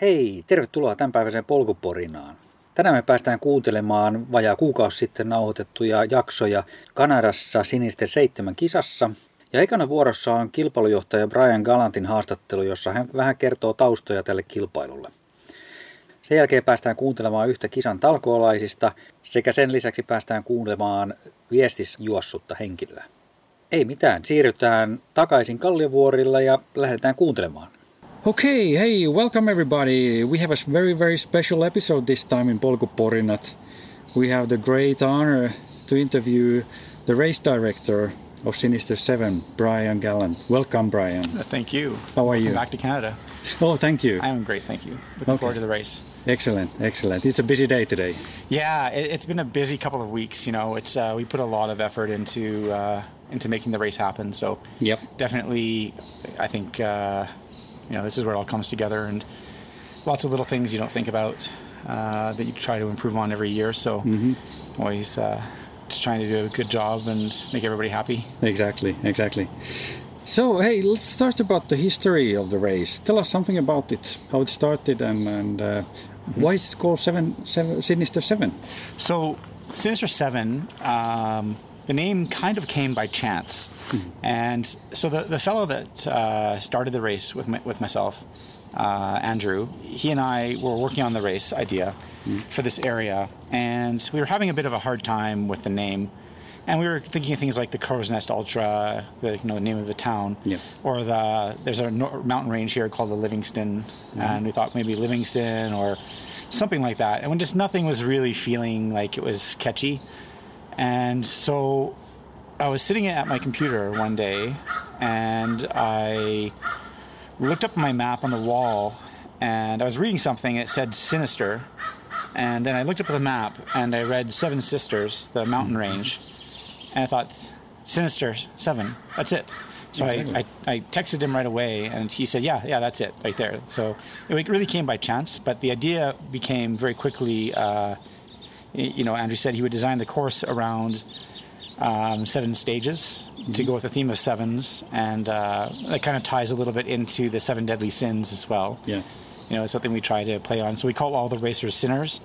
Hei, tervetuloa tämänpäiväiseen polkuporinaan. Tänään me päästään kuuntelemaan vajaa kuukausi sitten nauhoitettuja jaksoja Kanadassa sinisten seitsemän kisassa. Ja ekana vuorossa on kilpailujohtaja Brian Galantin haastattelu, jossa hän vähän kertoo taustoja tälle kilpailulle. Sen jälkeen päästään kuuntelemaan yhtä kisan talkoolaisista sekä sen lisäksi päästään kuuntelemaan viestisjuossutta henkilöä. Ei mitään, siirrytään takaisin Kalliovuorilla ja lähdetään kuuntelemaan. Okay, hey, welcome everybody. We have a very, very special episode this time in Polkuporinat. We have the great honor to interview the race director of Sinister 7, Brian Gallant. Welcome, Brian. Uh, Thank you. How are Welcome you? back to Canada. Oh, thank you. I am great, thank you. Looking Okay. forward to the race. Excellent, excellent. It's a busy day today. Yeah, it, it's been a busy couple of weeks. You know, it's uh, we put a lot of effort into uh, into making the race happen. So Yep. definitely, I think uh, you know this is where it all comes together, and lots of little things you don't think about uh, that you try to improve on every year. So always uh, just trying to do a good job and make everybody happy. Exactly, exactly. So, hey, let's start about the history of the race. Tell us something about it, how it started, and, and uh, why it's called seven, seven, Sinister 7. So, Sinister Seven, um, the name kind of came by chance, and so the the fellow that uh, started the race with my, with myself, uh, Andrew, he and I were working on the race idea for this area, and we were having a bit of a hard time with the name. And we were thinking of things like the Crowsnest Ultra, the you know, the name of the town, Yeah. or the there's a mountain range here called the Livingstone, and we thought maybe Livingstone or something like that. And when just nothing was really feeling like it was catchy, and so I was sitting at my computer one day, and I looked up my map on the wall, and I was reading something. It said Sinister, and then I looked up the map and I read Seven Sisters, the mountain range, and I thought, Sinister Seven, that's it. So Exactly. I, I, I texted him right away, and he said, "Yeah, yeah, that's it, right there." So it really came by chance, but the idea became very quickly. Uh, you know, Andrew said he would design the course around um, seven stages to go with the theme of sevens, and uh, that kind of ties a little bit into the seven deadly sins as well Yeah. you know, it's something we try to play on. So we call all the racers sinners,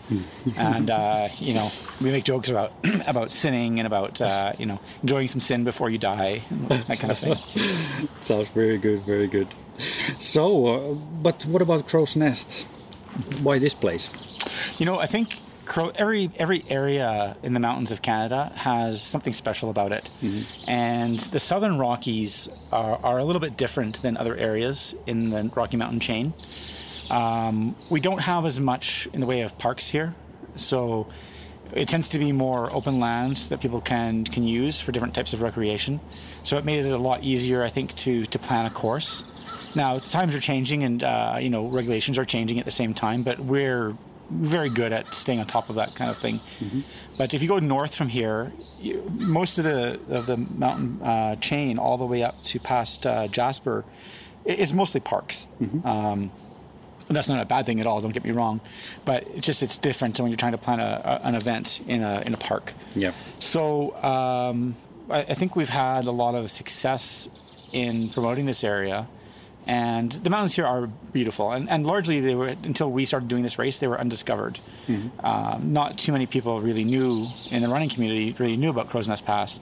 and uh, you know, we make jokes about about sinning and about uh, you know enjoying some sin before you die, that kind of thing. Sounds very good, very good. So, uh, but what about Crow's Nest? Why this place? You know, I think every every area in the mountains of Canada has something special about it, and the Southern Rockies are, are a little bit different than other areas in the Rocky Mountain chain. Um, we don't have as much in the way of parks here, so it tends to be more open lands that people can can use for different types of recreation. So it made it a lot easier, I think, to to plan a course. Now times are changing, and uh, you know regulations are changing at the same time, but we're very good at staying on top of that kind of thing. But if you go north from here, you, most of the of the mountain uh, chain, all the way up to past uh, Jasper, is mostly parks. Um, and that's not a bad thing at all. Don't get me wrong, but it's just it's different when you're trying to plan a, a, an event in a in a park. Yeah. So um, I, I think we've had a lot of success in promoting this area, and the mountains here are beautiful. And, and largely, they were until we started doing this race, they were undiscovered. Um, not too many people really knew in the running community really knew about Crowsnest Pass.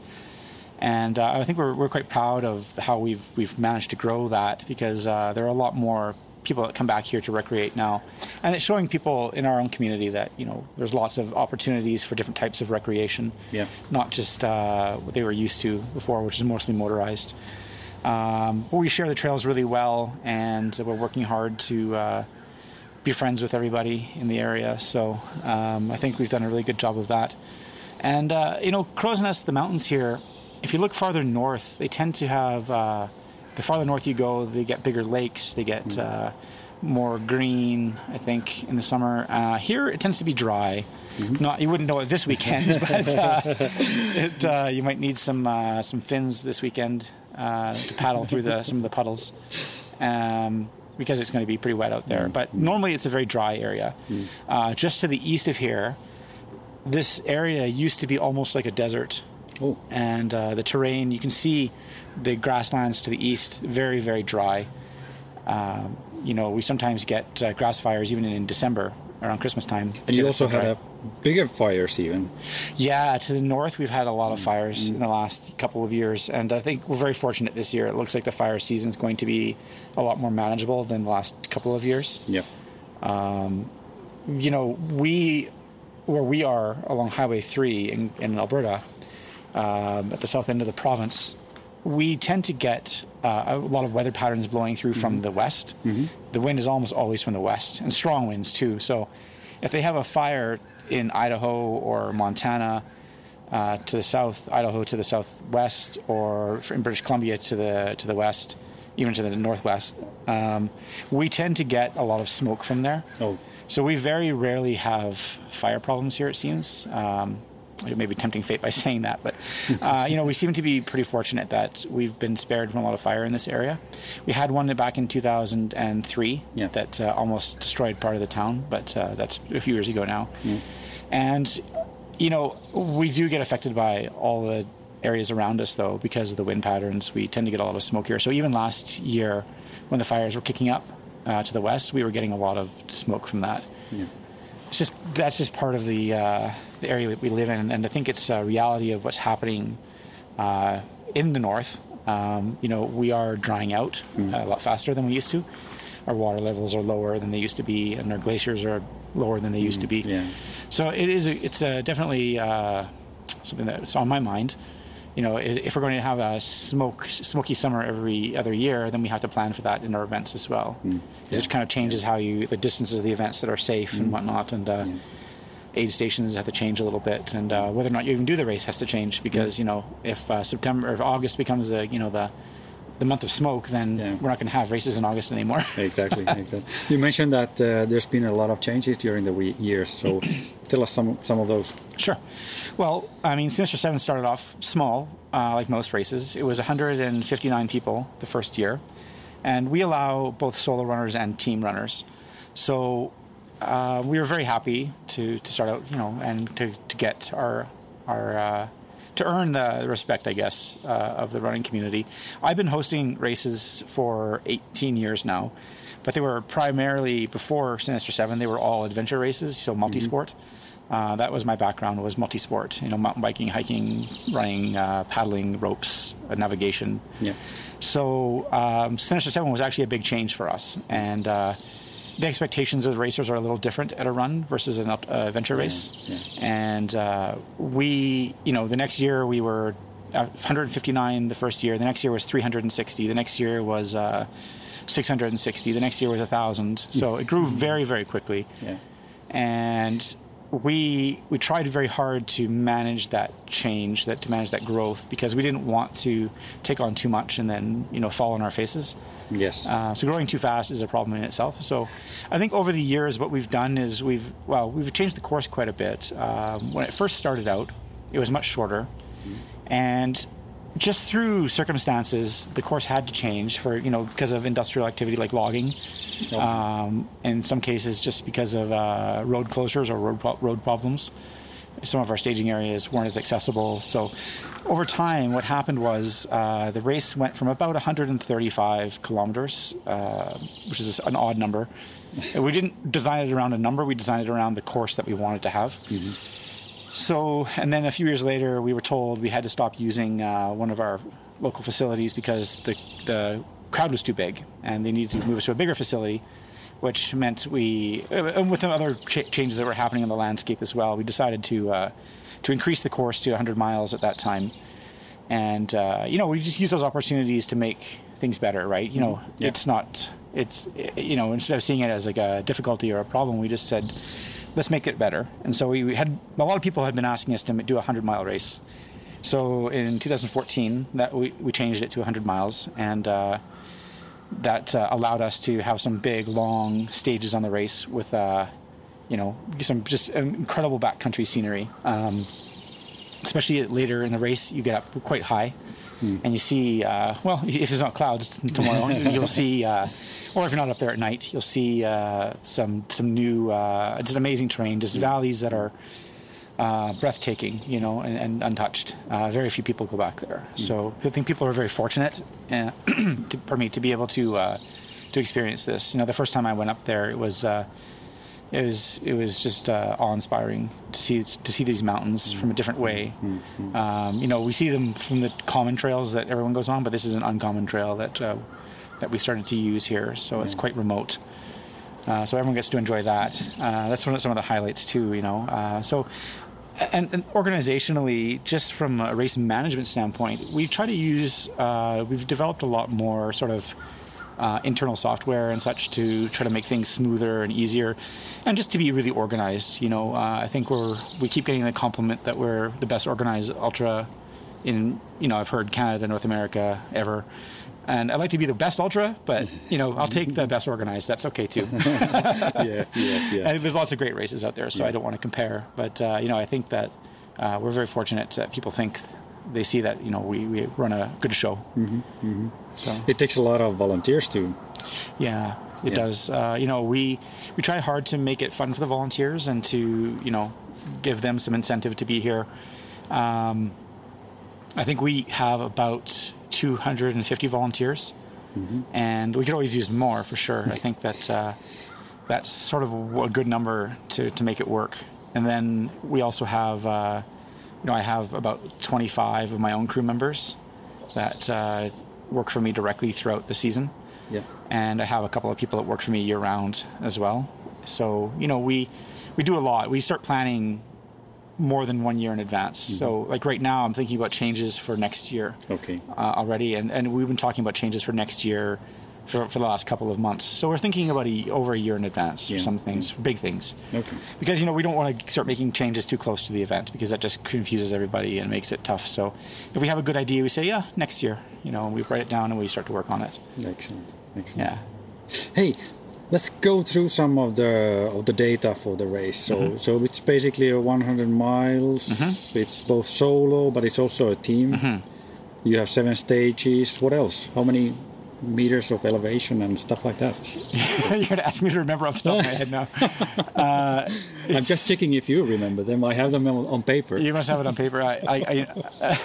And uh, I think we're, we're quite proud of how we've we've managed to grow that because uh, there are a lot more people that come back here to recreate now, and it's showing people in our own community that you know there's lots of opportunities for different types of recreation. Yeah. Not just uh, what they were used to before, which is mostly motorized. Um, but we share the trails really well, and we're working hard to uh, be friends with everybody in the area. So um, I think we've done a really good job of that. And uh, you know, Crowsnest, the mountains here. If you look farther north, they tend to have. Uh, the farther north you go, they get bigger lakes. They get uh, more green. I think in the summer. Uh, here, it tends to be dry. Not you wouldn't know it this weekend, but uh, it, uh, you might need some uh, some fins this weekend uh, to paddle through the some of the puddles. Um, because it's going to be pretty wet out there. But normally it's a very dry area. Uh, just to the east of here, this area used to be almost like a desert. Oh. And uh, the terrain, you can see the grasslands to the east, very, very dry. Um, you know, we sometimes get uh, grass fires even in December around Christmas time. And you also had a bigger fires even. Yeah, to the north we've had a lot of fires mm-hmm. in the last couple of years, and I think we're very fortunate this year. It looks like the fire season is going to be a lot more manageable than the last couple of years. Yeah. Um, you know, we where we are along Highway Three in, in Alberta, um, at the south end of the province, we tend to get uh, a lot of weather patterns blowing through mm-hmm. from the west. Mm-hmm. The wind is almost always from the west, and strong winds too. So, if they have a fire in Idaho or Montana uh, to the south, Idaho to the southwest, or in British Columbia to the to the west, even to the northwest, um, we tend to get a lot of smoke from there. Oh. So we very rarely have fire problems here. It seems. Um, it may be tempting fate by saying that, but uh, you know, we seem to be pretty fortunate that we've been spared from a lot of fire in this area. We had one back in 2003 yeah. that uh, almost destroyed part of the town, but uh, that's a few years ago now. Mm. And you know, we do get affected by all the areas around us, though, because of the wind patterns. We tend to get a lot of smoke here. So even last year, when the fires were kicking up uh, to the west, we were getting a lot of smoke from that. Yeah. It's just that's just part of the uh, the area that we live in, and I think it's a reality of what's happening uh, in the north. Um, you know, we are drying out mm. a lot faster than we used to. Our water levels are lower than they used to be, and our glaciers are lower than they used mm. to be. Yeah. So it is. A, it's a definitely uh, something that's on my mind. You know, if we're going to have a smoke smoky summer every other year, then we have to plan for that in our events as well. Mm. Yeah. It kind of changes how you the distances of the events that are safe and whatnot, and. Uh, yeah aid stations have to change a little bit, and uh, whether or not you even do the race has to change because you know if uh, September or if August becomes the you know the the month of smoke, then yeah. we're not going to have races in August anymore. exactly, exactly. You mentioned that uh, there's been a lot of changes during the years, so tell us some some of those. Sure. Well, I mean, Sinister Seven started off small, uh, like most races. It was 159 people the first year, and we allow both solo runners and team runners. So uh, we were very happy to, to start out, you know, and to, to get our our uh, to earn the respect, I guess, uh, of the running community. I've been hosting races for 18 years now, but they were primarily before Sinister Seven. They were all adventure races, so multi-sport. Mm-hmm. Uh, that was my background was multi-sport. You know, mountain biking, hiking, running, uh, paddling, ropes, uh, navigation. Yeah. So um, Sinister Seven was actually a big change for us, and the expectations of the racers are a little different at a run versus an uh, venture race. Yeah, And uh, we, you know, the next year we were 159 the first year. The next year was 360. The next year was uh, 660. The next year was 1,000. So it grew very, very quickly. Yeah. And we we tried very hard to manage that change, that to manage that growth, because we didn't want to take on too much and then you know fall on our faces. Yes. Uh, so growing too fast is a problem in itself. So I think over the years, what we've done is we've well we've changed the course quite a bit. Um, when it first started out, it was much shorter, mm-hmm. and just through circumstances, the course had to change for you know because of industrial activity like logging. Um, in some cases, just because of uh, road closures or road road problems some of our staging areas weren't as accessible. So over time, what happened was uh, the race went from about 135 kilometers, uh, which is an odd number. we didn't design it around a number; we designed it around the course that we wanted to have. Mm-hmm. So, and then a few years later, we were told we had to stop using uh, one of our local facilities because the the crowd was too big, and they needed to move us to a bigger facility which meant we, uh, and with the other ch- changes that were happening in the landscape as well, we decided to uh, to increase the course to 100 miles at that time. And uh, you know, we just use those opportunities to make things better, right? You know, yeah. it's not, it's you know, instead of seeing it as like a difficulty or a problem, we just said, let's make it better. And so we, we had a lot of people had been asking us to do a 100 mile race. So in 2014, that we, we changed it to 100 miles, and uh, that uh, allowed us to have some big, long stages on the race with, uh, you know, some just incredible backcountry scenery. Um, especially later in the race, you get up quite high, hmm. and you see. Uh, well, if there's not clouds tomorrow, you'll see. Uh, or if you're not up there at night, you'll see uh, some some new, uh, just amazing terrain, just valleys that are uh, breathtaking, you know, and, and untouched. Uh, very few people go back there. Mm. So I think people are very fortunate, uh, to, for me, to be able to uh, to experience this. You know, the first time I went up there, it was uh, it was it was just uh, awe-inspiring to see to see these mountains from a different way. Um, you know, we see them from the common trails that everyone goes on, but this is an uncommon trail that uh, that we started to use here. So it's quite remote. Uh, so everyone gets to enjoy that. Uh, that's one of some of the highlights too. You know, uh, so and, and organizationally, just from a race management standpoint, we try to use. Uh, we've developed a lot more sort of uh, internal software and such to try to make things smoother and easier, and just to be really organized. You know, uh, I think we're we keep getting the compliment that we're the best organized ultra in you know I've heard Canada, North America ever. And I'd like to be the best ultra, but you know I'll take the best organized. That's okay too. yeah, yeah, yeah. And there's lots of great races out there, so I don't want to compare. But uh, you know, I think that uh, we're very fortunate that people think they see that you know we, we run a good show. Mm-hmm, So It takes a lot of volunteers too. yeah, it Yeah. does. Uh, you know, we we try hard to make it fun for the volunteers and to you know give them some incentive to be here. Um, I think we have about 250 volunteers, and we could always use more for sure. I think that uh, that's sort of a good number to, to make it work. And then we also have, uh, you know, I have about 25 of my own crew members that uh, work for me directly throughout the season Yeah. and I have a couple of people that work for me year round as well. So you know we we do a lot. We start planning more than one year in advance. So like right now, I'm thinking about changes for next year Okay. uh, already, and and we've been talking about changes for next year. For, for the last couple of months, so we're thinking about a, over a year in advance for some things, for big things, Okay. because you know we don't want to start making changes too close to the event because that just confuses everybody and makes it tough. So if we have a good idea, we say yeah next year, you know, and we write it down and we start to work on it. Excellent. Excellent. Yeah. Hey, let's go through some of the of the data for the race. So Mm-hmm. so it's basically a 100 miles. It's both solo, but it's also a team. Mm-hmm. You have seven stages. What else? How many meters of elevation and stuff like that? You're gonna ask me to remember off the top of my head now. Uh, I'm just checking if you remember them. I have them on, paper. you must have it on paper. I, I, I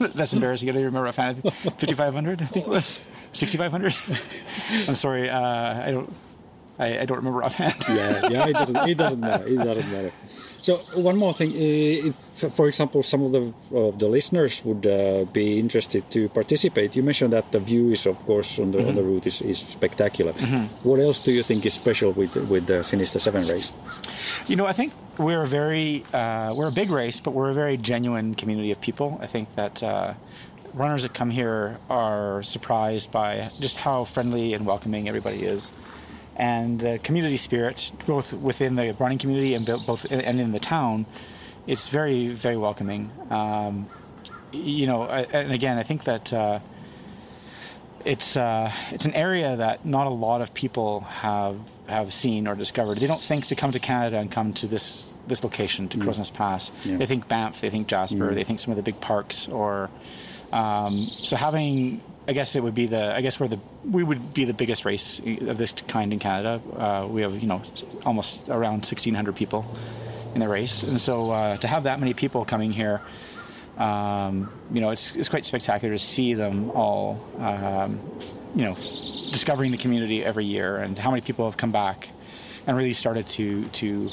that's embarrassing. I don't remember offhand. 5,500, I think it was 6,500. I'm sorry. Uh, I don't. I, I don't remember offhand. yeah, yeah, it doesn't, it doesn't matter. It doesn't matter. So one more thing, if, for example, some of the of the listeners would uh, be interested to participate. You mentioned that the view is, of course, on the on the route is, is spectacular. What else do you think is special with with the Sinister Seven race? You know, I think we're a very uh, we're a big race, but we're a very genuine community of people. I think that uh, runners that come here are surprised by just how friendly and welcoming everybody is, and the community spirit, both within the running community and both and in the town, it's very very welcoming. Um, you know, and again, I think that. Uh, it's uh, it's an area that not a lot of people have have seen or discovered. They don't think to come to Canada and come to this this location to Crowsnest Pass. Yeah. They think Banff, they think Jasper, they think some of the big parks. Or um, so having, I guess it would be the I guess we're the we would be the biggest race of this kind in Canada. Uh, we have you know almost around sixteen hundred people in the race, and so uh, to have that many people coming here um, you know, it's, it's quite spectacular to see them all, um, you know, discovering the community every year and how many people have come back and really started to, to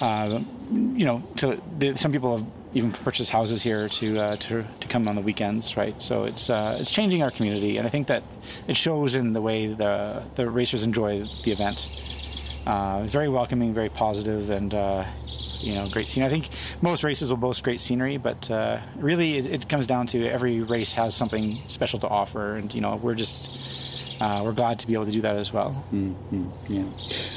uh, you know, to, some people have even purchase houses here to, uh, to, to come on the weekends, right? So it's, uh, it's changing our community. And I think that it shows in the way the, the racers enjoy the event. Uh, very welcoming, very positive, and uh, you know, great scene. I think most races will boast great scenery, but uh, really it, it comes down to every race has something special to offer, and you know, we're just uh, we're glad to be able to do that as well. Yeah,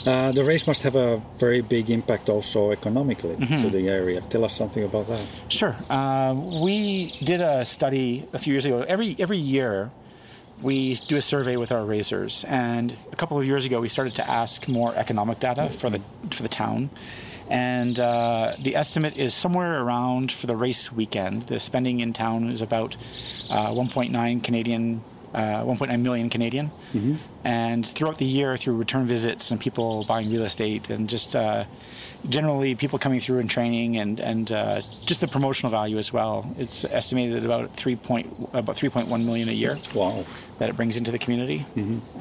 uh, the race must have a very big impact also economically to the area. Tell us something about that. Sure. Um, we did a study a few years ago. Every every year, we do a survey with our racers, and a couple of years ago, we started to ask more economic data for the for the town. And uh, the estimate is somewhere around for the race weekend. The spending in town is about uh, 1.9 Canadian, uh, 1.9 million Canadian. And throughout the year, through return visits and people buying real estate and just uh, generally people coming through and training and and uh, just the promotional value as well. It's estimated at about three point about three point one million a year. Wow. That it brings into the community.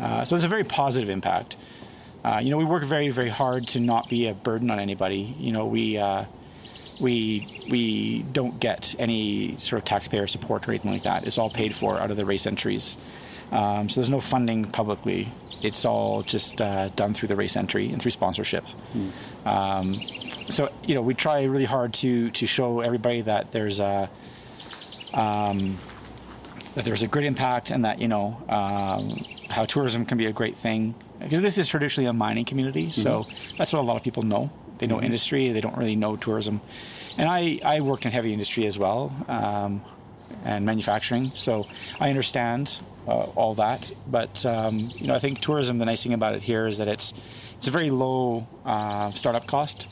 Uh, so it's a very positive impact. Uh, you know, we work very very hard to not be a burden on anybody. You know, we. Uh, we we don't get any sort of taxpayer support or anything like that. It's all paid for out of the race entries. Um, so there's no funding publicly. It's all just uh, done through the race entry and through sponsorship. Um, so you know we try really hard to to show everybody that there's a um, that there's a great impact and that you know um, how tourism can be a great thing because this is traditionally a mining community. So that's what a lot of people know. They know industry. They don't really know tourism. And I I worked in heavy industry as well. Um, and manufacturing, so I understand uh, all that. But um, you know, I think tourism. The nice thing about it here is that it's it's a very low uh, startup cost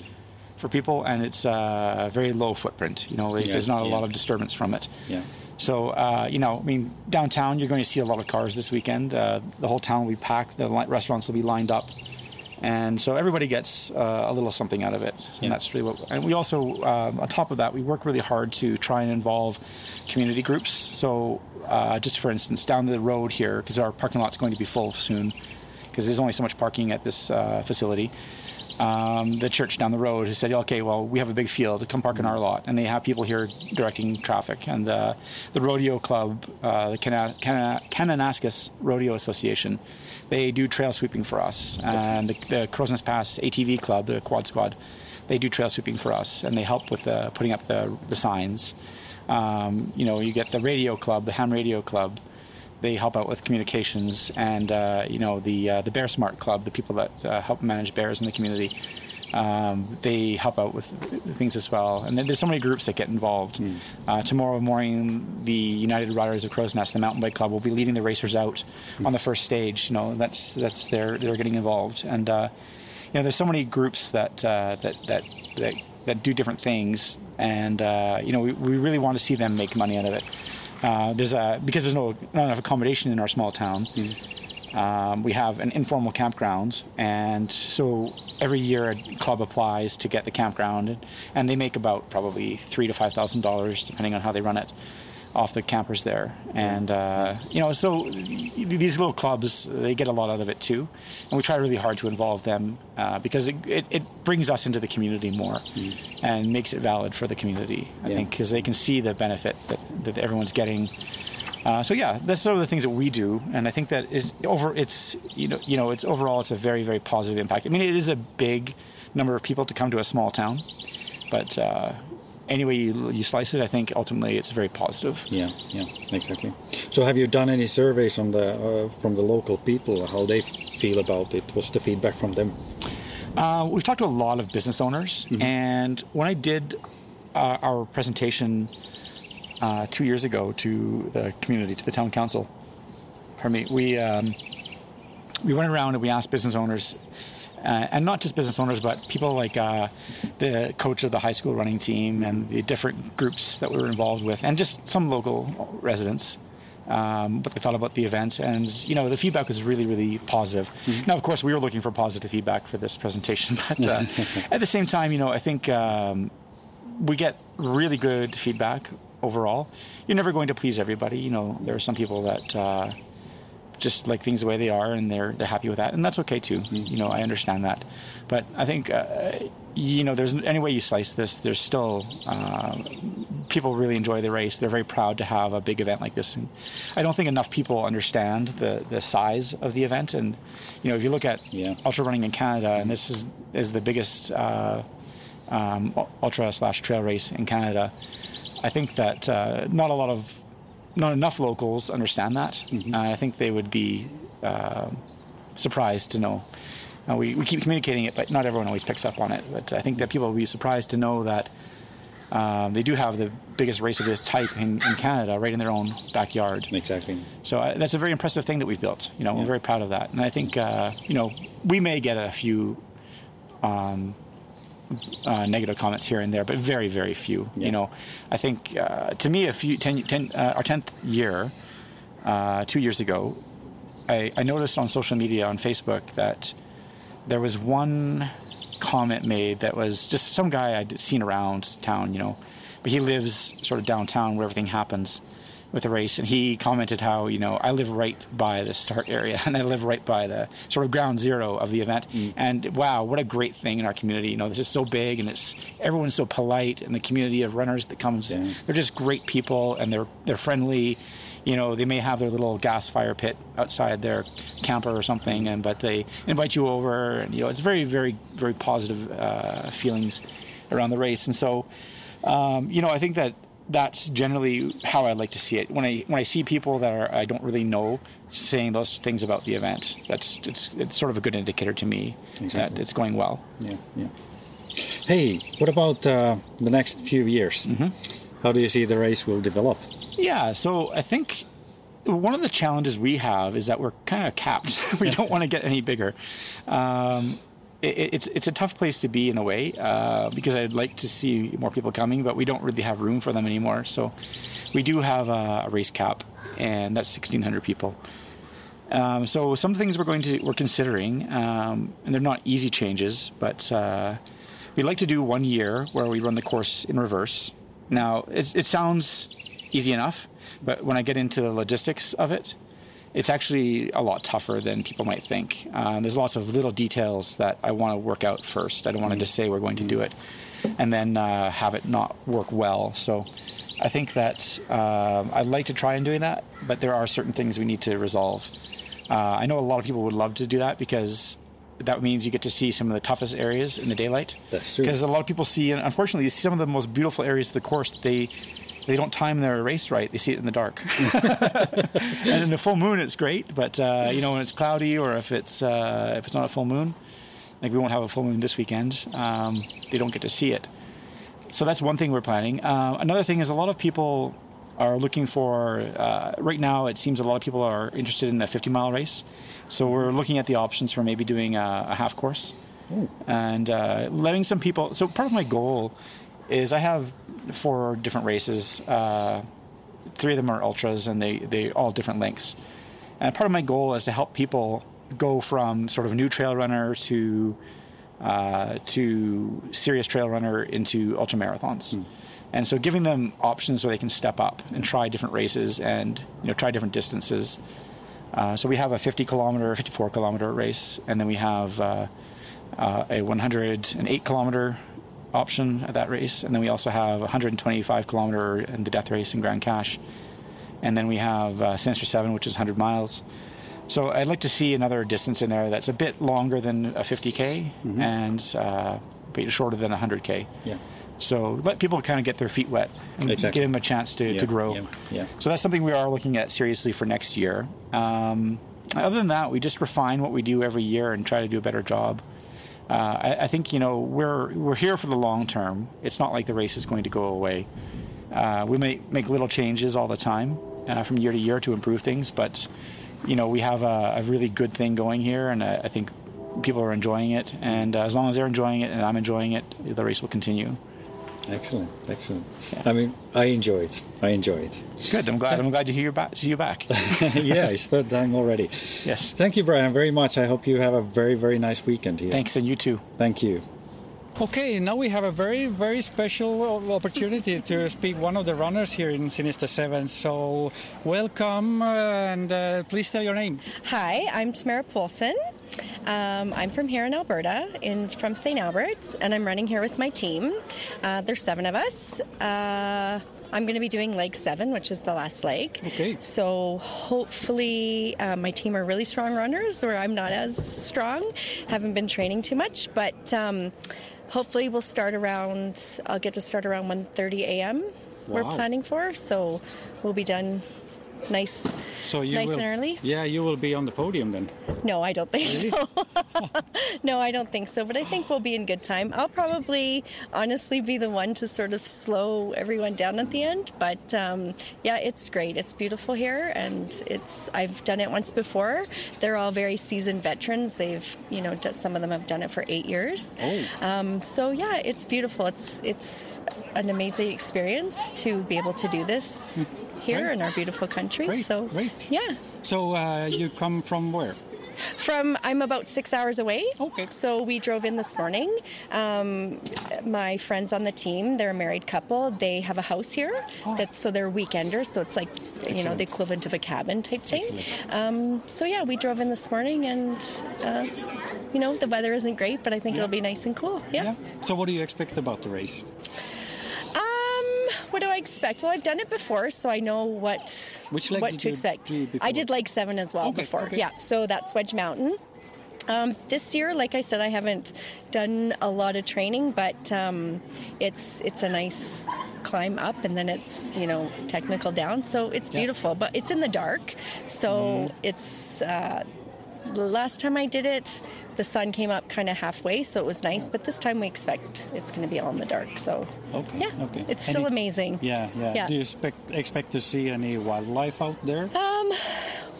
for people, and it's uh, a very low footprint. You know, Yeah, there's not a yeah. lot of disturbance from it. Yeah. So, uh, you know, I mean, downtown, you're going to see a lot of cars this weekend. Uh, the whole town will be packed. The li- restaurants will be lined up. And so everybody gets uh, a little something out of it. Yeah. And that's really what. And we also, um, on top of that, we work really hard to try and involve community groups. So, uh, just for instance, down the road here, because our parking lot's going to be full soon, because there's only so much parking at this uh, facility um, the church down the road has said, okay, well, we have a big field, come park in our lot. And they have people here directing traffic. And uh, the rodeo club, uh, the Cana- Kananaskis Rodeo Association, they do trail sweeping for us. And the, the Pass ATV club, the quad squad, they do trail sweeping for us. And they help with uh, putting up the, the signs. Um, you know, you get the radio club, the ham radio club. They help out with communications, and uh, you know the uh, the Bear Smart Club, the people that uh, help manage bears in the community. Um, they help out with things as well, and then there's so many groups that get involved. Uh, tomorrow morning, the United Riders of Crowsnest, the mountain bike club, will be leading the racers out on the first stage. You know, that's that's their they're getting involved, and uh, you know, there's so many groups that uh, that that that that do different things, and uh, you know, we, we really want to see them make money out of it. Uh, there's a because there's no not enough accommodation in our small town. Um, we have an informal campground, and so every year a club applies to get the campground, and, they make about probably three to five thousand dollars, depending on how they run it, off the campers there. And uh, you know, so these little clubs they get a lot out of it too, and we try really hard to involve them uh, because it, it, it brings us into the community more and makes it valid for the community. I Yeah. think because they can see the benefits that, that everyone's getting. Uh, so yeah, that's some of the things that we do, and I think that is over. It's you know you know it's overall it's a very very positive impact. I mean it is a big number of people to come to a small town, but uh, any way you, you slice it, I think ultimately it's very positive. Yeah, yeah, exactly. So, have you done any surveys on the uh, from the local people how they feel about it? What's the feedback from them? Uh, we've talked to a lot of business owners, and when I did uh, our presentation uh, two years ago to the community, to the town council, pardon me, we um, we went around and we asked business owners, uh, and not just business owners, but people like uh, the coach of the high school running team and the different groups that we were involved with, and just some local residents. Um, what they thought about the event, and you know, the feedback was really, really positive. Now, of course, we were looking for positive feedback for this presentation, but uh, at the same time, you know, I think um, we get really good feedback overall. You're never going to please everybody. You know, there are some people that uh, just like things the way they are, and they're they're happy with that, and that's okay too. You know, I understand that, but I think uh, you know, there's any way you slice this, there's still uh, people really enjoy the race. They're very proud to have a big event like this. And I don't think enough people understand the the size of the event, and you know, if you look at Yeah. ultra running in Canada, and this is is the biggest. Uh, um, ultra slash trail race in Canada. I think that uh, not a lot of, not enough locals understand that. Uh, I think they would be uh, surprised to know. We, we keep communicating it, but not everyone always picks up on it. But I think that people will be surprised to know that um, they do have the biggest race of this type in, in Canada right in their own backyard. Exactly. So uh, that's a very impressive thing that we've built. You know, we're very proud of that, and I think uh, you know we may get a few um, uh, negative comments here and there, but very very few. Yeah. You know, I think uh, to me, a few ten, 10 uh, our tenth year, uh, two years ago, I, I noticed on social media on Facebook that there was one comment made that was just some guy I'd seen around town, you know, but he lives sort of downtown where everything happens with the race, and he commented how you know I live right by the start area, and I live right by the sort of ground zero of the event. Mm. And wow, what a great thing in our community! You know, this is so big, and it's everyone's so polite, and the community of runners that comes, yeah. they're just great people, and they're they're friendly. You know, they may have their little gas fire pit outside their camper or something, and but they invite you over, and you know, it's very, very, very positive uh, feelings around the race, and so. Um, you know, I think that that's generally how I like to see it. When I when I see people that are I don't really know saying those things about the event, that's it's it's sort of a good indicator to me exactly. that it's going well. Yeah, yeah. Hey, what about uh, the next few years? Mm-hmm. How do you see the race will develop? Yeah, so I think one of the challenges we have is that we're kind of capped. we don't want to get any bigger. Um, it, it's it's a tough place to be in a way uh, because I'd like to see more people coming, but we don't really have room for them anymore. So we do have a, a race cap, and that's 1,600 people. Um, so some things we're going to we're considering, um, and they're not easy changes, but uh, we'd like to do one year where we run the course in reverse. Now it sounds easy enough, but when I get into the logistics of it, it's actually a lot tougher than people might think. Uh, there's lots of little details that I want to work out first. I don't want to just say we're going to do it and then uh, have it not work well. So I think that uh, I'd like to try and doing that, but there are certain things we need to resolve. Uh, I know a lot of people would love to do that because that means you get to see some of the toughest areas in the daylight. That's true. Because a lot of people see, and unfortunately, you see some of the most beautiful areas of the course. They they don't time their race right. They see it in the dark. and in the full moon, it's great, but uh, you know when it's cloudy or if it's uh, if it's not a full moon, like we won't have a full moon this weekend, um, they don't get to see it. So that's one thing we're planning. Uh, another thing is a lot of people are looking for uh, right now. It seems a lot of people are interested in a 50 mile race, so we're looking at the options for maybe doing a, a half course. Ooh. And uh, letting some people. So part of my goal is I have four different races. Uh, three of them are ultras, and they they all different lengths. And part of my goal is to help people go from sort of a new trail runner to uh, to serious trail runner into ultra marathons. Mm. And so giving them options where they can step up and try different races and you know try different distances. Uh, so we have a 50 kilometer, 54 kilometer race, and then we have uh, uh a 108 kilometer option at that race, and then we also have 125 kilometer in the death race in Grande Cache, and then we have uh, Sinister Seven, which is 100 miles. So I'd like to see another distance in there that's a bit longer than a 50k mm-hmm. and uh, a bit shorter than 100k. Yeah. So let people kind of get their feet wet and exactly. give them a chance to, yeah. to grow. Yeah. yeah. So that's something we are looking at seriously for next year. Um, other than that, we just refine what we do every year and try to do a better job uh, I, I, think you know we're we're here for the long term. It's not like the race is going to go away. Uh, we may make little changes all the time uh, from year to year to improve things, but you know we have a, a really good thing going here, and I, I think people are enjoying it. And uh, as long as they're enjoying it and I'm enjoying it, the race will continue. Excellent, excellent. Yeah. I mean, I enjoy it. I enjoy it. Good. I'm glad. I'm glad to hear you back. See you back. yeah, it's third time already. Yes. Thank you, Brian, very much. I hope you have a very, very nice weekend here. Thanks, and you too. Thank you. Okay, now we have a very, very special opportunity to speak one of the runners here in Sinister Seven. So, welcome, uh, and uh, please tell your name. Hi, I'm Tamara Poulsen. Um, I'm from here in Alberta, in from St. Albert's, and I'm running here with my team. Uh, there's seven of us. Uh, I'm going to be doing leg seven, which is the last leg. Okay. So hopefully, uh, my team are really strong runners, or I'm not as strong. Haven't been training too much, but um, hopefully we'll start around. I'll get to start around 1:30 a.m. Wow. We're planning for, so we'll be done nice, so you nice will, and early. Yeah, you will be on the podium then. No, I don't think really? so. no, I don't think so. But I think we'll be in good time. I'll probably, honestly, be the one to sort of slow everyone down at the end. But um, yeah, it's great. It's beautiful here, and it's. I've done it once before. They're all very seasoned veterans. They've, you know, some of them have done it for eight years. Oh. Um, so yeah, it's beautiful. It's it's an amazing experience to be able to do this. Here in our beautiful country. Great, so great. yeah. So uh, you come from where? From I'm about six hours away. Okay. So we drove in this morning. Um, my friends on the team, they're a married couple. They have a house here. That's so they're weekenders. So it's like you know the equivalent of a cabin type thing. Um, so yeah, we drove in this morning, and uh, you know the weather isn't great, but I think it'll be nice and cool. Yeah. Yeah. So what do you expect about the race? What do I expect? Well, I've done it before, so I know what Which leg what to expect. do? I did leg seven as well Okay, before. okay. Yeah, so that's Wedge Mountain. Um, this year, like I said, I haven't done a lot of training, but um, it's it's a nice climb up, and then it's you know technical down, so it's beautiful. But it's in the dark, so Mm-hmm. it's. Uh, the last time I did it, the sun came up kind of halfway, so it was nice. But this time we expect it's going to be all in the dark. So Okay. yeah, Okay. it's still amazing. Yeah, yeah. Yeah. Do you expect expect to see any wildlife out there? Um,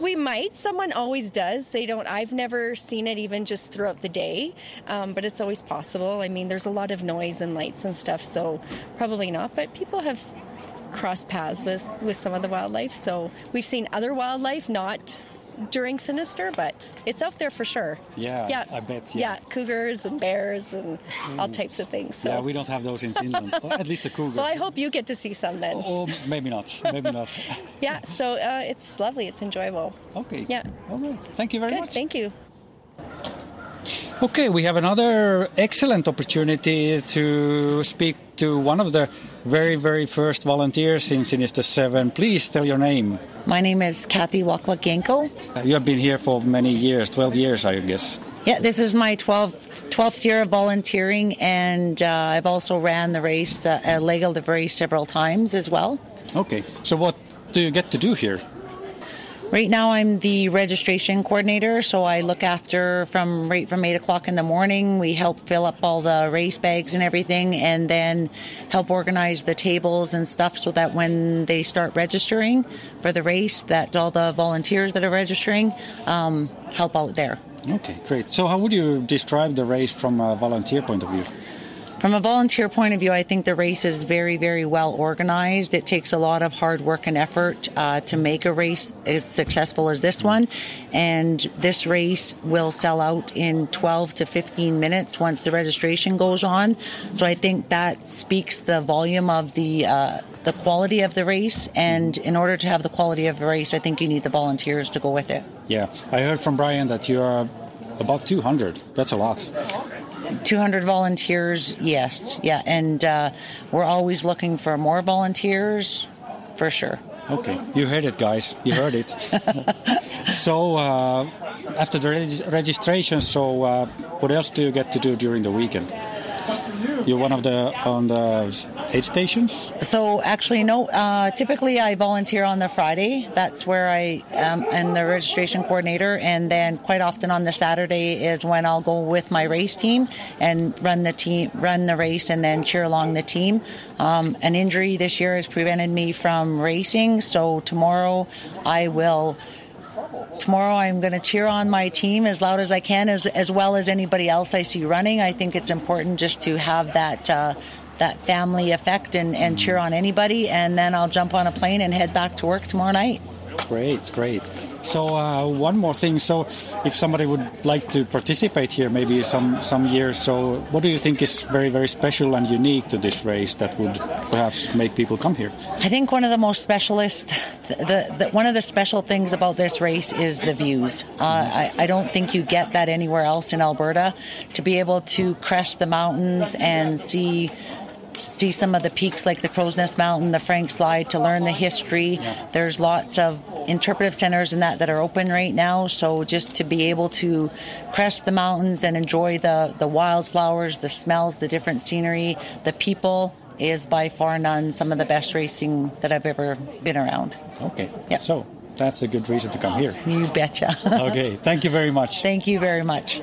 we might. Someone always does. They don't. I've never seen it even just throughout the day, um, but it's always possible. I mean, there's a lot of noise and lights and stuff, so probably not. But people have crossed paths with with some of the wildlife, so we've seen other wildlife, not during Sinister, but it's out there for sure. Yeah, yeah, I bet, yeah. cougars and bears and all types of things. So. Yeah, we don't have those in Finland. Well, at least the cougar. well, I hope you get to see some then. Or maybe not. Maybe not. Yeah, so uh, it's lovely. It's enjoyable. Okay. Yeah. All right. Thank you very Good. much. Thank you. Okay, we have another excellent opportunity to speak to one of the very, very first volunteers in Sinister 7. Please tell your name. My name is Kathy Waklagenko. Uh, You have been here for many years, 12 years, I guess. Yeah, this is my 12th, 12th year of volunteering, and uh, I've also ran the race, uh, uh, legal the race several times as well. Okay, so what do you get to do here? Right now, I'm the registration coordinator, so I look after from right from eight o'clock in the morning. We help fill up all the race bags and everything, and then help organize the tables and stuff, so that when they start registering for the race, that all the volunteers that are registering um, help out there. Okay, great. So, how would you describe the race from a volunteer point of view? From a volunteer point of view, I think the race is very, very well organized. It takes a lot of hard work and effort uh, to make a race as successful as this one. And this race will sell out in 12 to 15 minutes once the registration goes on. So I think that speaks the volume of the uh, the quality of the race. And in order to have the quality of the race, I think you need the volunteers to go with it. Yeah, I heard from Brian that you are about 200. That's a lot. 200 volunteers, yes, yeah, and uh, we're always looking for more volunteers, for sure. Okay, you heard it, guys. You heard it. so, uh, after the reg- registration, so uh, what else do you get to do during the weekend? You're one of the on the aid stations. So actually, no. Uh, typically, I volunteer on the Friday. That's where I um, am the registration coordinator, and then quite often on the Saturday is when I'll go with my race team and run the team, run the race, and then cheer along the team. Um, an injury this year has prevented me from racing, so tomorrow I will. Tomorrow I'm going to cheer on my team as loud as I can, as as well as anybody else I see running. I think it's important just to have that uh, that family effect and, and cheer on anybody, and then I'll jump on a plane and head back to work tomorrow night. Great, great. So uh, one more thing. So, if somebody would like to participate here, maybe some some years. So, what do you think is very very special and unique to this race that would perhaps make people come here? I think one of the most specialist, the, the one of the special things about this race is the views. Uh, I, I don't think you get that anywhere else in Alberta. To be able to crest the mountains and see see some of the peaks like the Crowsnest Mountain, the Frank Slide, to learn the history. There's lots of interpretive centers and that that are open right now. So just to be able to crest the mountains and enjoy the the wildflowers, the smells, the different scenery, the people is by far none some of the best racing that I've ever been around. Okay. Yeah. So that's a good reason to come here. You betcha. Okay. Thank you very much. Thank you very much.